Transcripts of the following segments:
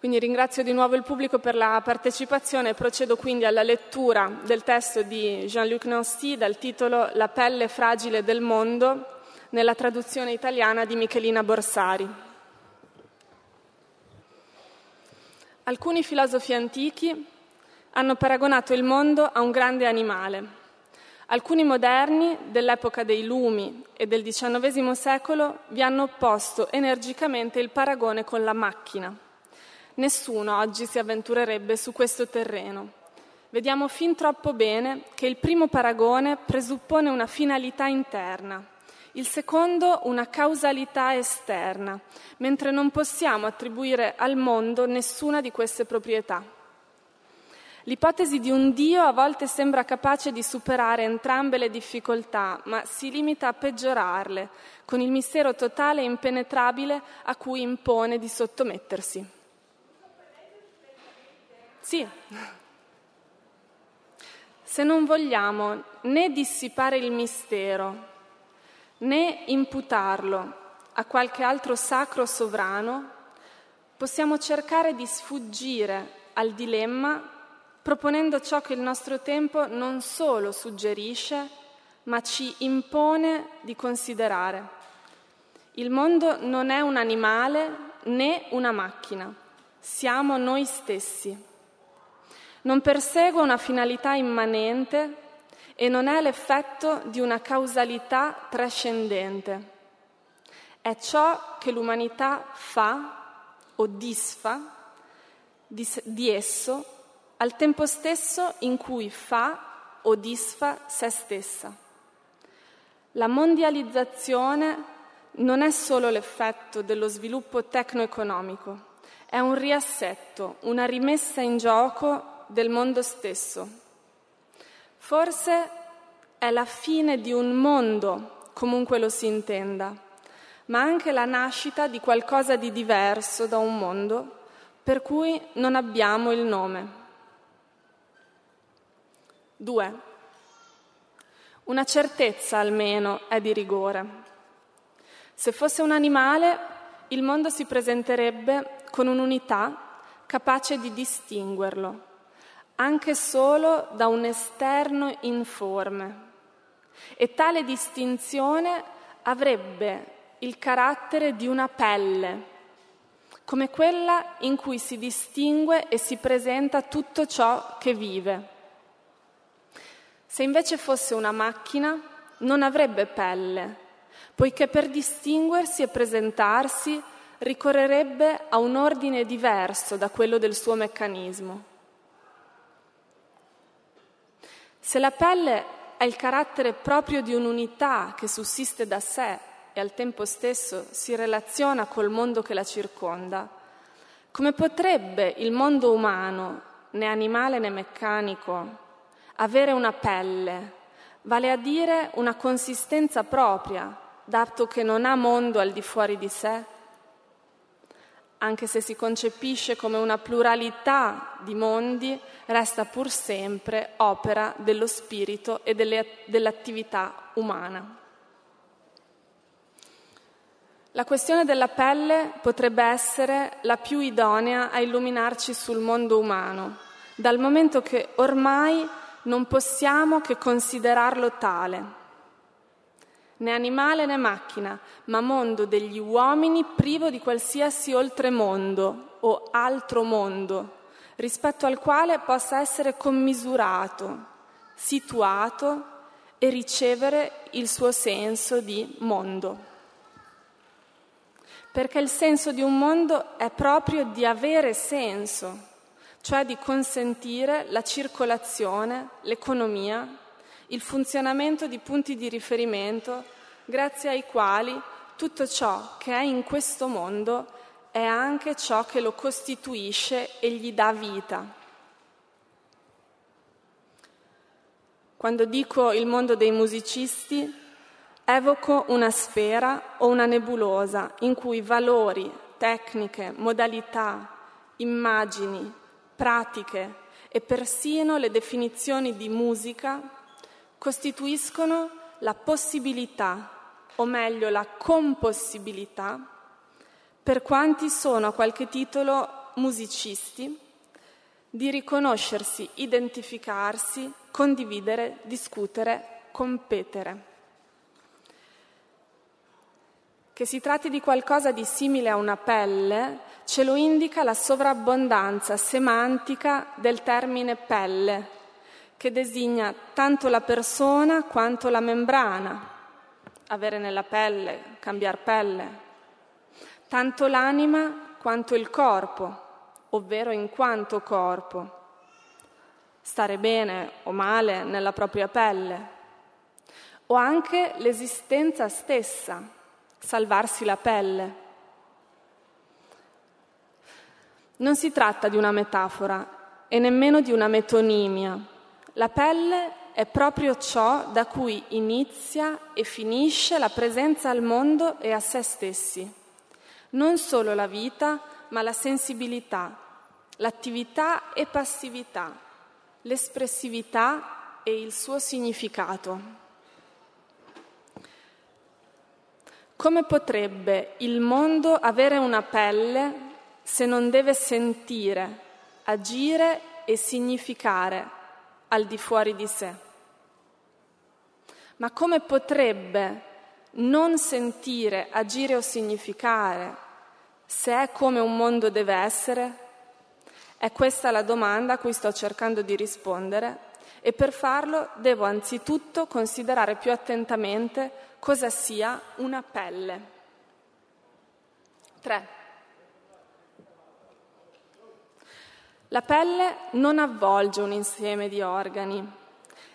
Quindi ringrazio di nuovo il pubblico per la partecipazione e procedo quindi alla lettura del testo di Jean-Luc Nancy dal titolo La pelle fragile del mondo nella traduzione italiana di Michelina Borsari. Alcuni filosofi antichi hanno paragonato il mondo a un grande animale. Alcuni moderni dell'epoca dei lumi e del XIX secolo vi hanno opposto energicamente il paragone con la macchina. Nessuno oggi si avventurerebbe su questo terreno. Vediamo fin troppo bene che il primo paragone presuppone una finalità interna, il secondo una causalità esterna, mentre non possiamo attribuire al mondo nessuna di queste proprietà. L'ipotesi di un Dio a volte sembra capace di superare entrambe le difficoltà, ma si limita a peggiorarle, con il mistero totale e impenetrabile a cui impone di sottomettersi. Sì. Se non vogliamo né dissipare il mistero, né imputarlo a qualche altro sacro sovrano, possiamo cercare di sfuggire al dilemma proponendo ciò che il nostro tempo non solo suggerisce, ma ci impone di considerare. Il mondo non è un animale né una macchina, siamo noi stessi. Non persegue una finalità immanente e non è l'effetto di una causalità trascendente. È ciò che l'umanità fa o disfa di, di esso al tempo stesso in cui fa o disfa se stessa. La mondializzazione non è solo l'effetto dello sviluppo tecno-economico, è un riassetto, una rimessa in gioco del mondo stesso. Forse è la fine di un mondo, comunque lo si intenda, ma anche la nascita di qualcosa di diverso da un mondo per cui non abbiamo il nome. 2. Una certezza almeno è di rigore. Se fosse un animale, il mondo si presenterebbe con un'unità capace di distinguerlo anche solo da un esterno informe. E tale distinzione avrebbe il carattere di una pelle, come quella in cui si distingue e si presenta tutto ciò che vive. Se invece fosse una macchina, non avrebbe pelle, poiché per distinguersi e presentarsi ricorrerebbe a un ordine diverso da quello del suo meccanismo. Se la pelle ha il carattere proprio di un'unità che sussiste da sé e al tempo stesso si relaziona col mondo che la circonda, come potrebbe il mondo umano, né animale né meccanico, avere una pelle, vale a dire una consistenza propria, dato che non ha mondo al di fuori di sé? Anche se si concepisce come una pluralità di mondi, resta pur sempre opera dello spirito e delle, dell'attività umana. La questione della pelle potrebbe essere la più idonea a illuminarci sul mondo umano, dal momento che ormai non possiamo che considerarlo tale né animale né macchina, ma mondo degli uomini privo di qualsiasi oltremondo o altro mondo, rispetto al quale possa essere commisurato, situato e ricevere il suo senso di mondo. Perché il senso di un mondo è proprio di avere senso, cioè di consentire la circolazione, l'economia, il funzionamento di punti di riferimento grazie ai quali tutto ciò che è in questo mondo è anche ciò che lo costituisce e gli dà vita. Quando dico il mondo dei musicisti, evoco una sfera o una nebulosa in cui valori, tecniche, modalità, immagini, pratiche e persino le definizioni di musica costituiscono la possibilità, o meglio la compossibilità, per quanti sono a qualche titolo musicisti, di riconoscersi, identificarsi, condividere, discutere, competere. Che si tratti di qualcosa di simile a una pelle ce lo indica la sovrabbondanza semantica del termine pelle, che designa tanto la persona quanto la membrana, avere nella pelle, cambiare pelle, tanto l'anima quanto il corpo, ovvero in quanto corpo, stare bene o male nella propria pelle, o anche l'esistenza stessa salvarsi la pelle. Non si tratta di una metafora e nemmeno di una metonimia. La pelle è proprio ciò da cui inizia e finisce la presenza al mondo e a se stessi. Non solo la vita, ma la sensibilità, l'attività e passività, l'espressività e il suo significato. Come potrebbe il mondo avere una pelle se non deve sentire, agire e significare al di fuori di sé? Ma come potrebbe non sentire, agire o significare se è come un mondo deve essere? È questa la domanda a cui sto cercando di rispondere e per farlo devo anzitutto considerare più attentamente cosa sia una pelle. 3. La pelle non avvolge un insieme di organi,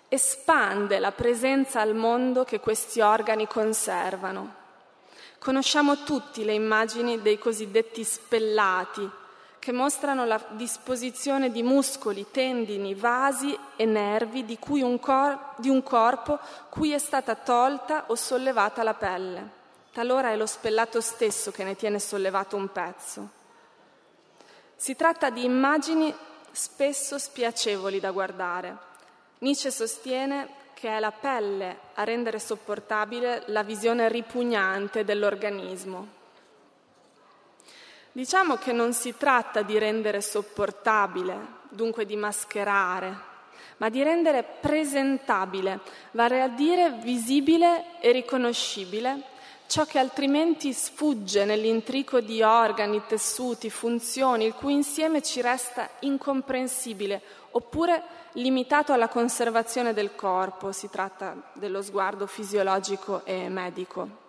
espande la presenza al mondo che questi organi conservano. Conosciamo tutti le immagini dei cosiddetti spellati, che mostrano la disposizione di muscoli, tendini, vasi e nervi di, un, cor- di un corpo cui è stata tolta o sollevata la pelle. Talora è lo spellato stesso che ne tiene sollevato un pezzo. Si tratta di immagini spesso spiacevoli da guardare. Nietzsche sostiene che è la pelle a rendere sopportabile la visione ripugnante dell'organismo. Diciamo che non si tratta di rendere sopportabile, dunque di mascherare, ma di rendere presentabile, vale a dire visibile e riconoscibile, ciò che altrimenti sfugge nell'intrico di organi, tessuti, funzioni, il cui insieme ci resta incomprensibile, oppure limitato alla conservazione del corpo, si tratta dello sguardo fisiologico e medico.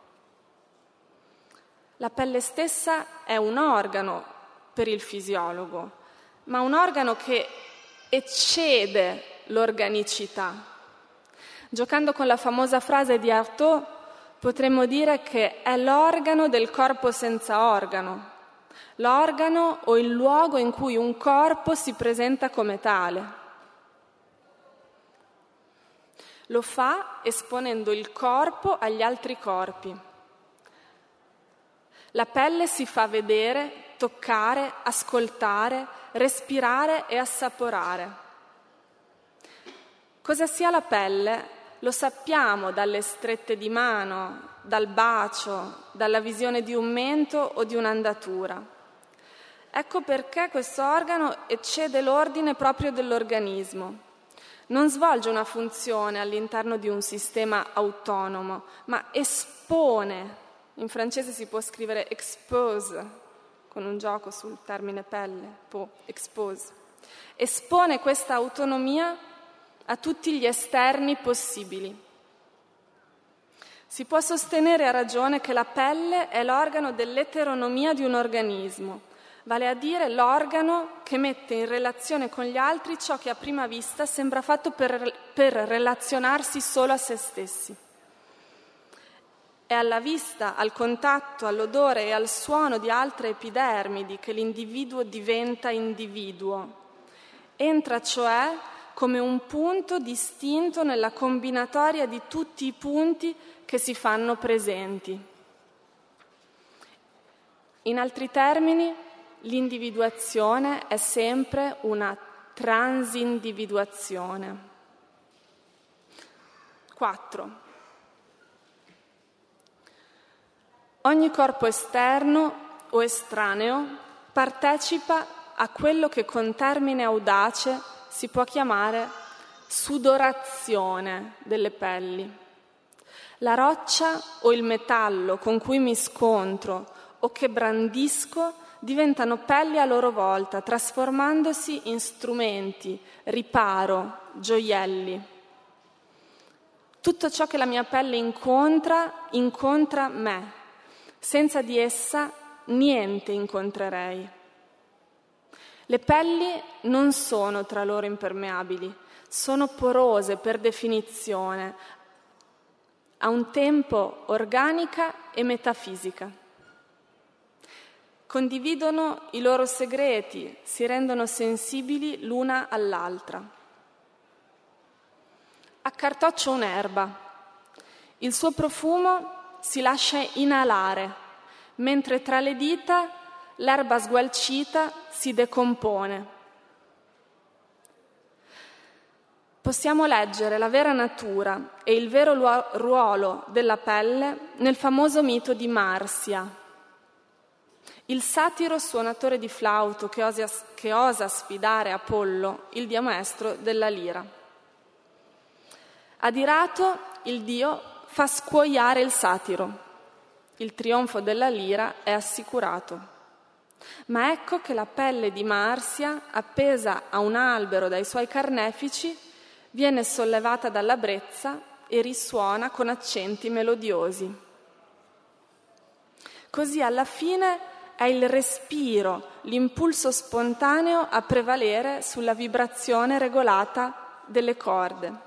La pelle stessa è un organo per il fisiologo, ma un organo che eccede l'organicità. Giocando con la famosa frase di Artaud, potremmo dire che è l'organo del corpo senza organo, l'organo o il luogo in cui un corpo si presenta come tale. Lo fa esponendo il corpo agli altri corpi. La pelle si fa vedere, toccare, ascoltare, respirare e assaporare. Cosa sia la pelle lo sappiamo dalle strette di mano, dal bacio, dalla visione di un mento o di un'andatura. Ecco perché questo organo eccede l'ordine proprio dell'organismo. Non svolge una funzione all'interno di un sistema autonomo, ma espone in francese si può scrivere expose, con un gioco sul termine pelle, po, expose. Espone questa autonomia a tutti gli esterni possibili. Si può sostenere a ragione che la pelle è l'organo dell'eteronomia di un organismo, vale a dire l'organo che mette in relazione con gli altri ciò che a prima vista sembra fatto per, per relazionarsi solo a se stessi. È alla vista, al contatto, all'odore e al suono di altre epidermidi che l'individuo diventa individuo. Entra cioè come un punto distinto nella combinatoria di tutti i punti che si fanno presenti. In altri termini, l'individuazione è sempre una transindividuazione. 4. Ogni corpo esterno o estraneo partecipa a quello che con termine audace si può chiamare sudorazione delle pelli. La roccia o il metallo con cui mi scontro o che brandisco diventano pelli a loro volta, trasformandosi in strumenti, riparo, gioielli. Tutto ciò che la mia pelle incontra, incontra me. Senza di essa niente incontrerei. Le pelli non sono tra loro impermeabili, sono porose per definizione, a un tempo organica e metafisica. Condividono i loro segreti, si rendono sensibili l'una all'altra. Accartoccio un'erba. Il suo profumo si lascia inalare, mentre tra le dita l'erba sgualcita si decompone. Possiamo leggere la vera natura e il vero ruolo della pelle nel famoso mito di Marsia. Il satiro suonatore di flauto che osa, che osa sfidare Apollo, il dio maestro della lira. Adirato, il dio fa scuoiare il satiro. Il trionfo della lira è assicurato. Ma ecco che la pelle di Marsia, appesa a un albero dai suoi carnefici, viene sollevata dalla brezza e risuona con accenti melodiosi. Così alla fine è il respiro, l'impulso spontaneo a prevalere sulla vibrazione regolata delle corde.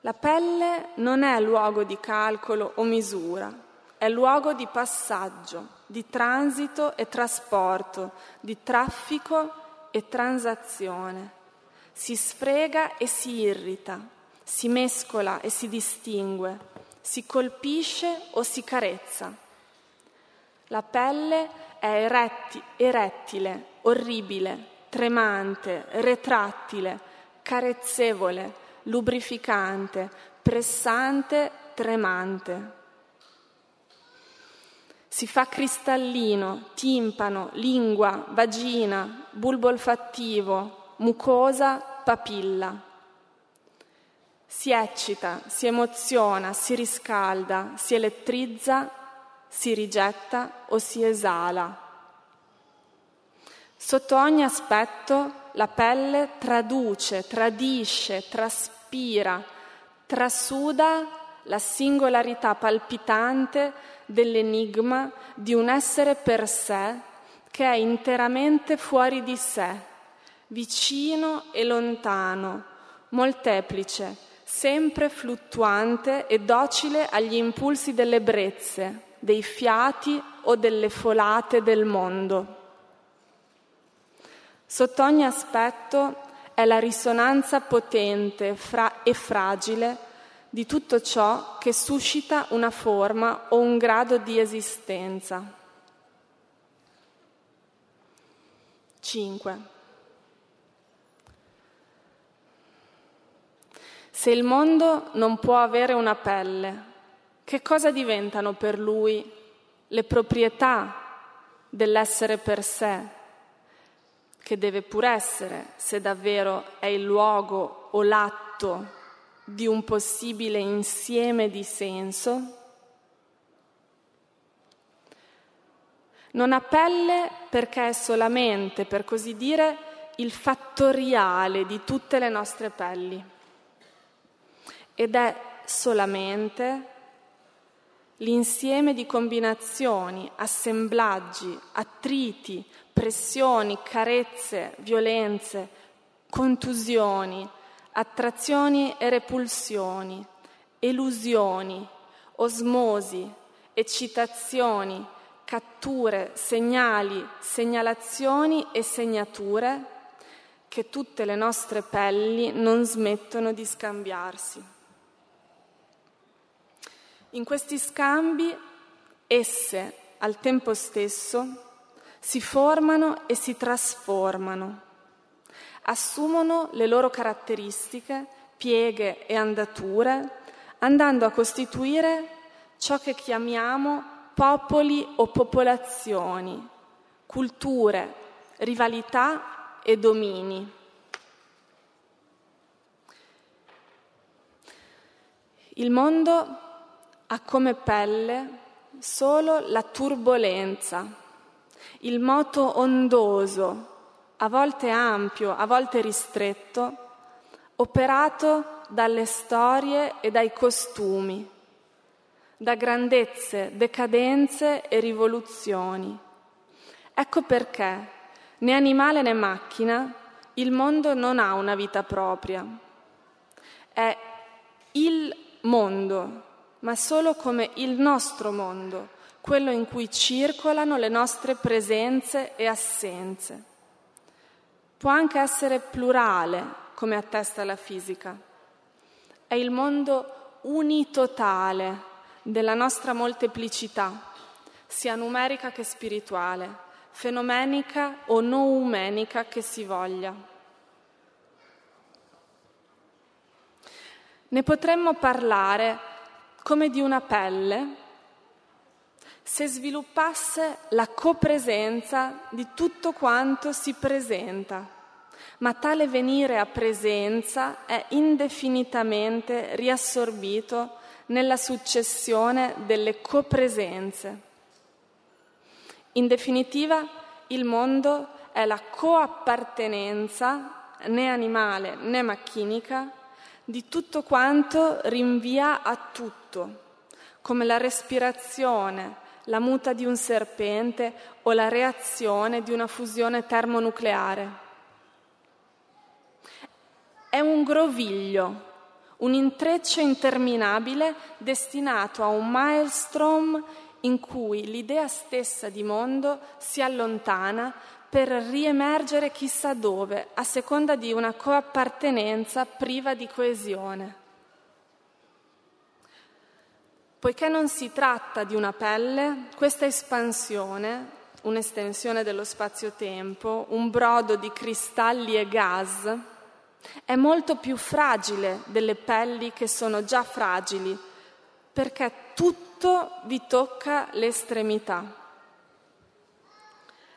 La pelle non è luogo di calcolo o misura, è luogo di passaggio, di transito e trasporto, di traffico e transazione. Si sfrega e si irrita, si mescola e si distingue, si colpisce o si carezza. La pelle è eretti, erettile, orribile, tremante, retrattile, carezzevole, lubrificante, pressante, tremante. Si fa cristallino, timpano, lingua, vagina, bulbo olfattivo, mucosa, papilla. Si eccita, si emoziona, si riscalda, si elettrizza, si rigetta o si esala. Sotto ogni aspetto la pelle traduce, tradisce, traspira, trasuda la singolarità palpitante dell'enigma di un essere per sé che è interamente fuori di sé vicino e lontano, molteplice, sempre fluttuante e docile agli impulsi delle brezze, dei fiati o delle folate del mondo. Sotto ogni aspetto è la risonanza potente fra- e fragile di tutto ciò che suscita una forma o un grado di esistenza. 5. Se il mondo non può avere una pelle, che cosa diventano per lui le proprietà dell'essere per sé, che deve pur essere, se davvero è il luogo o l'atto di un possibile insieme di senso? Non ha pelle perché è solamente, per così dire, il fattoriale di tutte le nostre pelli ed è solamente l'insieme di combinazioni, assemblaggi, attriti, pressioni, carezze, violenze, contusioni, attrazioni e repulsioni, elusioni, osmosi, eccitazioni, catture, segnali, segnalazioni e segnature che tutte le nostre pelli non smettono di scambiarsi. In questi scambi esse al tempo stesso si formano e si trasformano, assumono le loro caratteristiche, pieghe e andature, andando a costituire ciò che chiamiamo popoli o popolazioni, culture, rivalità e domini. Il mondo ha come pelle solo la turbolenza, il moto ondoso, a volte ampio, a volte ristretto, operato dalle storie e dai costumi, da grandezze, decadenze e rivoluzioni. Ecco perché né animale né macchina il mondo non ha una vita propria. È il mondo, ma solo come il nostro mondo, quello in cui circolano le nostre presenze e assenze. Può anche essere plurale, come attesta la fisica. È il mondo unitotale della nostra molteplicità, sia numerica che spirituale, fenomenica o noumenica che si voglia. Ne potremmo parlare come di una pelle se sviluppasse la copresenza di tutto quanto si presenta, ma tale venire a presenza è indefinitamente riassorbito nella successione delle copresenze. In definitiva, il mondo è la coappartenenza né animale né macchinica di tutto quanto rinvia a tutto, come la respirazione, la muta di un serpente o la reazione di una fusione termonucleare. È un groviglio, un intreccio interminabile destinato a un maelstrom in cui l'idea stessa di mondo si allontana per riemergere chissà dove, a seconda di una coappartenenza priva di coesione. Poiché non si tratta di una pelle, questa espansione, un'estensione dello spazio-tempo, un brodo di cristalli e gas, è molto più fragile delle pelli che sono già fragili, perché tutto vi tocca l'estremità.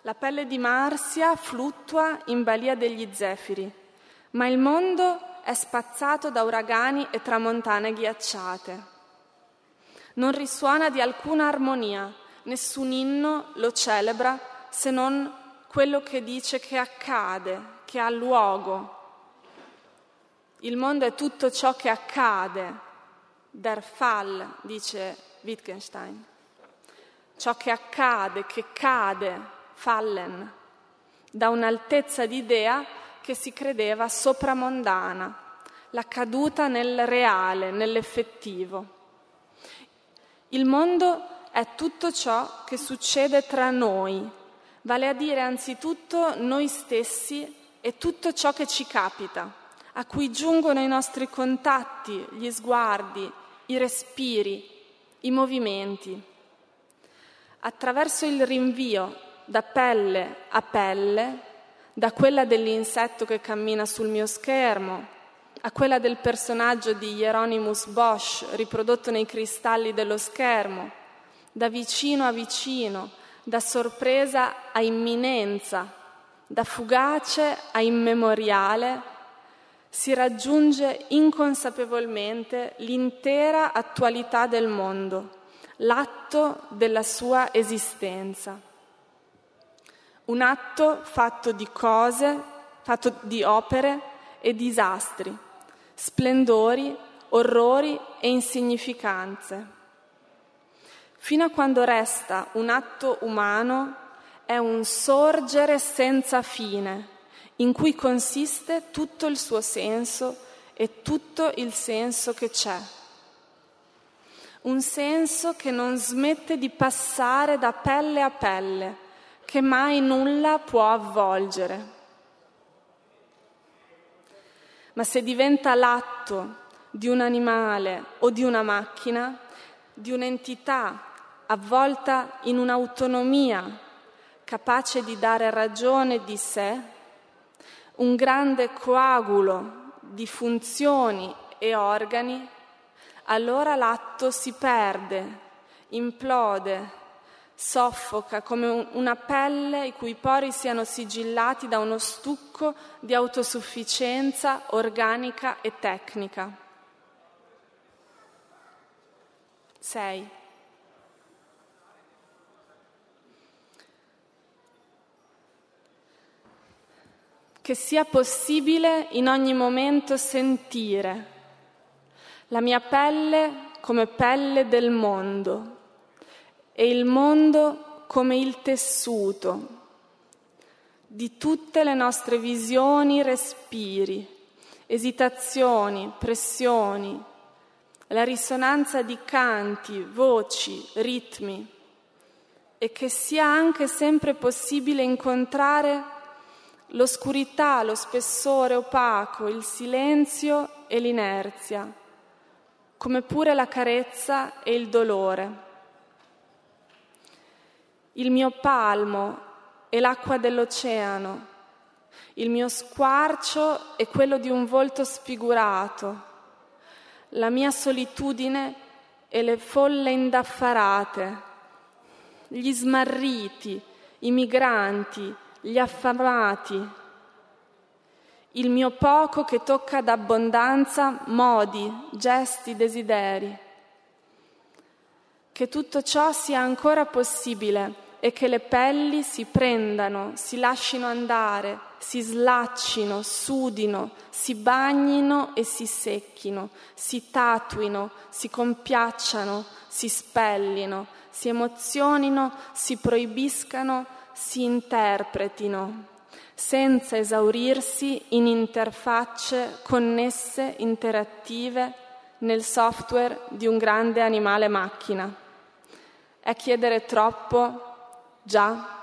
La pelle di Marsia fluttua in balia degli zefiri, ma il mondo è spazzato da uragani e tramontane ghiacciate. Non risuona di alcuna armonia, nessun inno lo celebra se non quello che dice che accade, che ha luogo. Il mondo è tutto ciò che accade, der Fall, dice Wittgenstein. Ciò che accade, che cade, fallen, da un'altezza di idea che si credeva sopramondana, la caduta nel reale, nell'effettivo. Il mondo è tutto ciò che succede tra noi, vale a dire anzitutto noi stessi e tutto ciò che ci capita, a cui giungono i nostri contatti, gli sguardi, i respiri, i movimenti. Attraverso il rinvio da pelle a pelle, da quella dell'insetto che cammina sul mio schermo, a quella del personaggio di Hieronymus Bosch riprodotto nei cristalli dello schermo, da vicino a vicino, da sorpresa a imminenza, da fugace a immemoriale, si raggiunge inconsapevolmente l'intera attualità del mondo, l'atto della sua esistenza. Un atto fatto di cose, fatto di opere e disastri, splendori, orrori e insignificanze. Fino a quando resta un atto umano è un sorgere senza fine, in cui consiste tutto il suo senso e tutto il senso che c'è. Un senso che non smette di passare da pelle a pelle che mai nulla può avvolgere. Ma se diventa l'atto di un animale o di una macchina, di un'entità avvolta in un'autonomia capace di dare ragione di sé, un grande coagulo di funzioni e organi, allora l'atto si perde, implode, soffoca come una pelle i cui pori siano sigillati da uno stucco di autosufficienza organica e tecnica. 6. Che sia possibile in ogni momento sentire la mia pelle come pelle del mondo e il mondo come il tessuto. Di tutte le nostre visioni, respiri, esitazioni, pressioni, la risonanza di canti, voci, ritmi e che sia anche sempre possibile incontrare l'oscurità, lo spessore opaco, il silenzio e l'inerzia, come pure la carezza e il dolore il mio palmo è l'acqua dell'oceano, il mio squarcio è quello di un volto sfigurato, la mia solitudine è le folle indaffarate, gli smarriti, i migranti, gli affamati, il mio poco che tocca d'abbondanza modi, gesti, desideri. Che tutto ciò sia ancora possibile e che le pelli si prendano, si lascino andare, si slaccino, sudino, si bagnino e si secchino, si tatuino, si compiacciano, si spellino, si emozionino, si proibiscano, si interpretino, senza esaurirsi in interfacce connesse, interattive nel software di un grande animale macchina. È chiedere troppo Già?